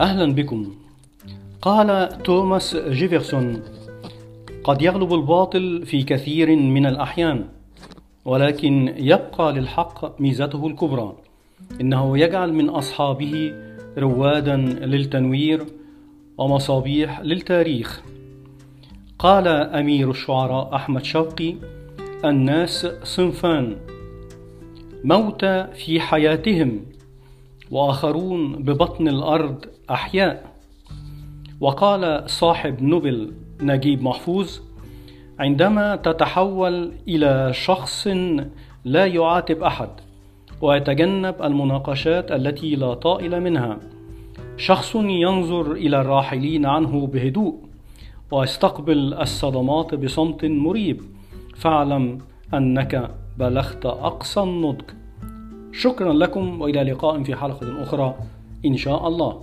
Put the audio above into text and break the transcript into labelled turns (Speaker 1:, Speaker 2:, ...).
Speaker 1: أهلا بكم. قال توماس جيفرسون قد يغلب الباطل في كثير من الأحيان ولكن يبقى للحق ميزته الكبرى. إنه يجعل من أصحابه روادا للتنوير ومصابيح للتاريخ. قال أمير الشعراء أحمد شوقي الناس صنفان موتى في حياتهم وآخرون ببطن الأرض أحياء. وقال صاحب نوبل نجيب محفوظ عندما تتحول إلى شخص لا يعاتب أحد ويتجنب المناقشات التي لا طائل منها. شخص ينظر إلى الراحلين عنه بهدوء ويستقبل الصدمات بصمت مريب. فاعلم أنك بلغت أقصى النضج. شكرا لكم وإلى لقاء في حلقة أخرى إن شاء الله.